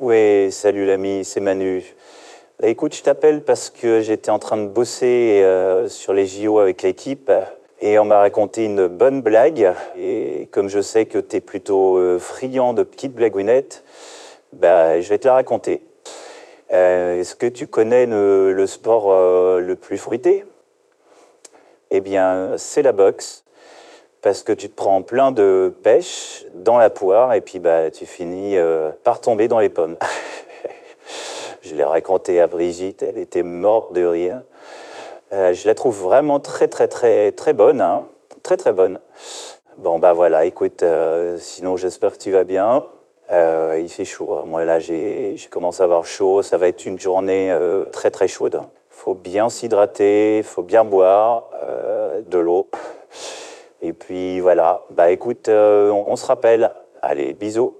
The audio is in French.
Oui, salut l'ami, c'est Manu. Bah, écoute, je t'appelle parce que j'étais en train de bosser euh, sur les JO avec l'équipe et on m'a raconté une bonne blague. Et comme je sais que tu es plutôt euh, friand de petites blagounettes, bah, je vais te la raconter. Euh, Est-ce que tu connais le, sport le plus fruité? Eh bien, c'est la boxe. Parce que tu te prends plein de pêche dans la poire et puis bah, tu finis euh, par tomber dans les pommes. je l'ai raconté à Brigitte, elle était morte de rire. Euh, je la trouve vraiment très très très très bonne, hein. très très bonne. Bon bah voilà, écoute, euh, sinon j'espère que tu vas bien. Il fait chaud. hein. Moi là j'ai commencé à avoir chaud. Ça va être une journée très très chaude. Faut bien s'hydrater, faut bien boire de l'eau. Et puis voilà. Bah écoute, euh, on, on se rappelle. Allez, bisous.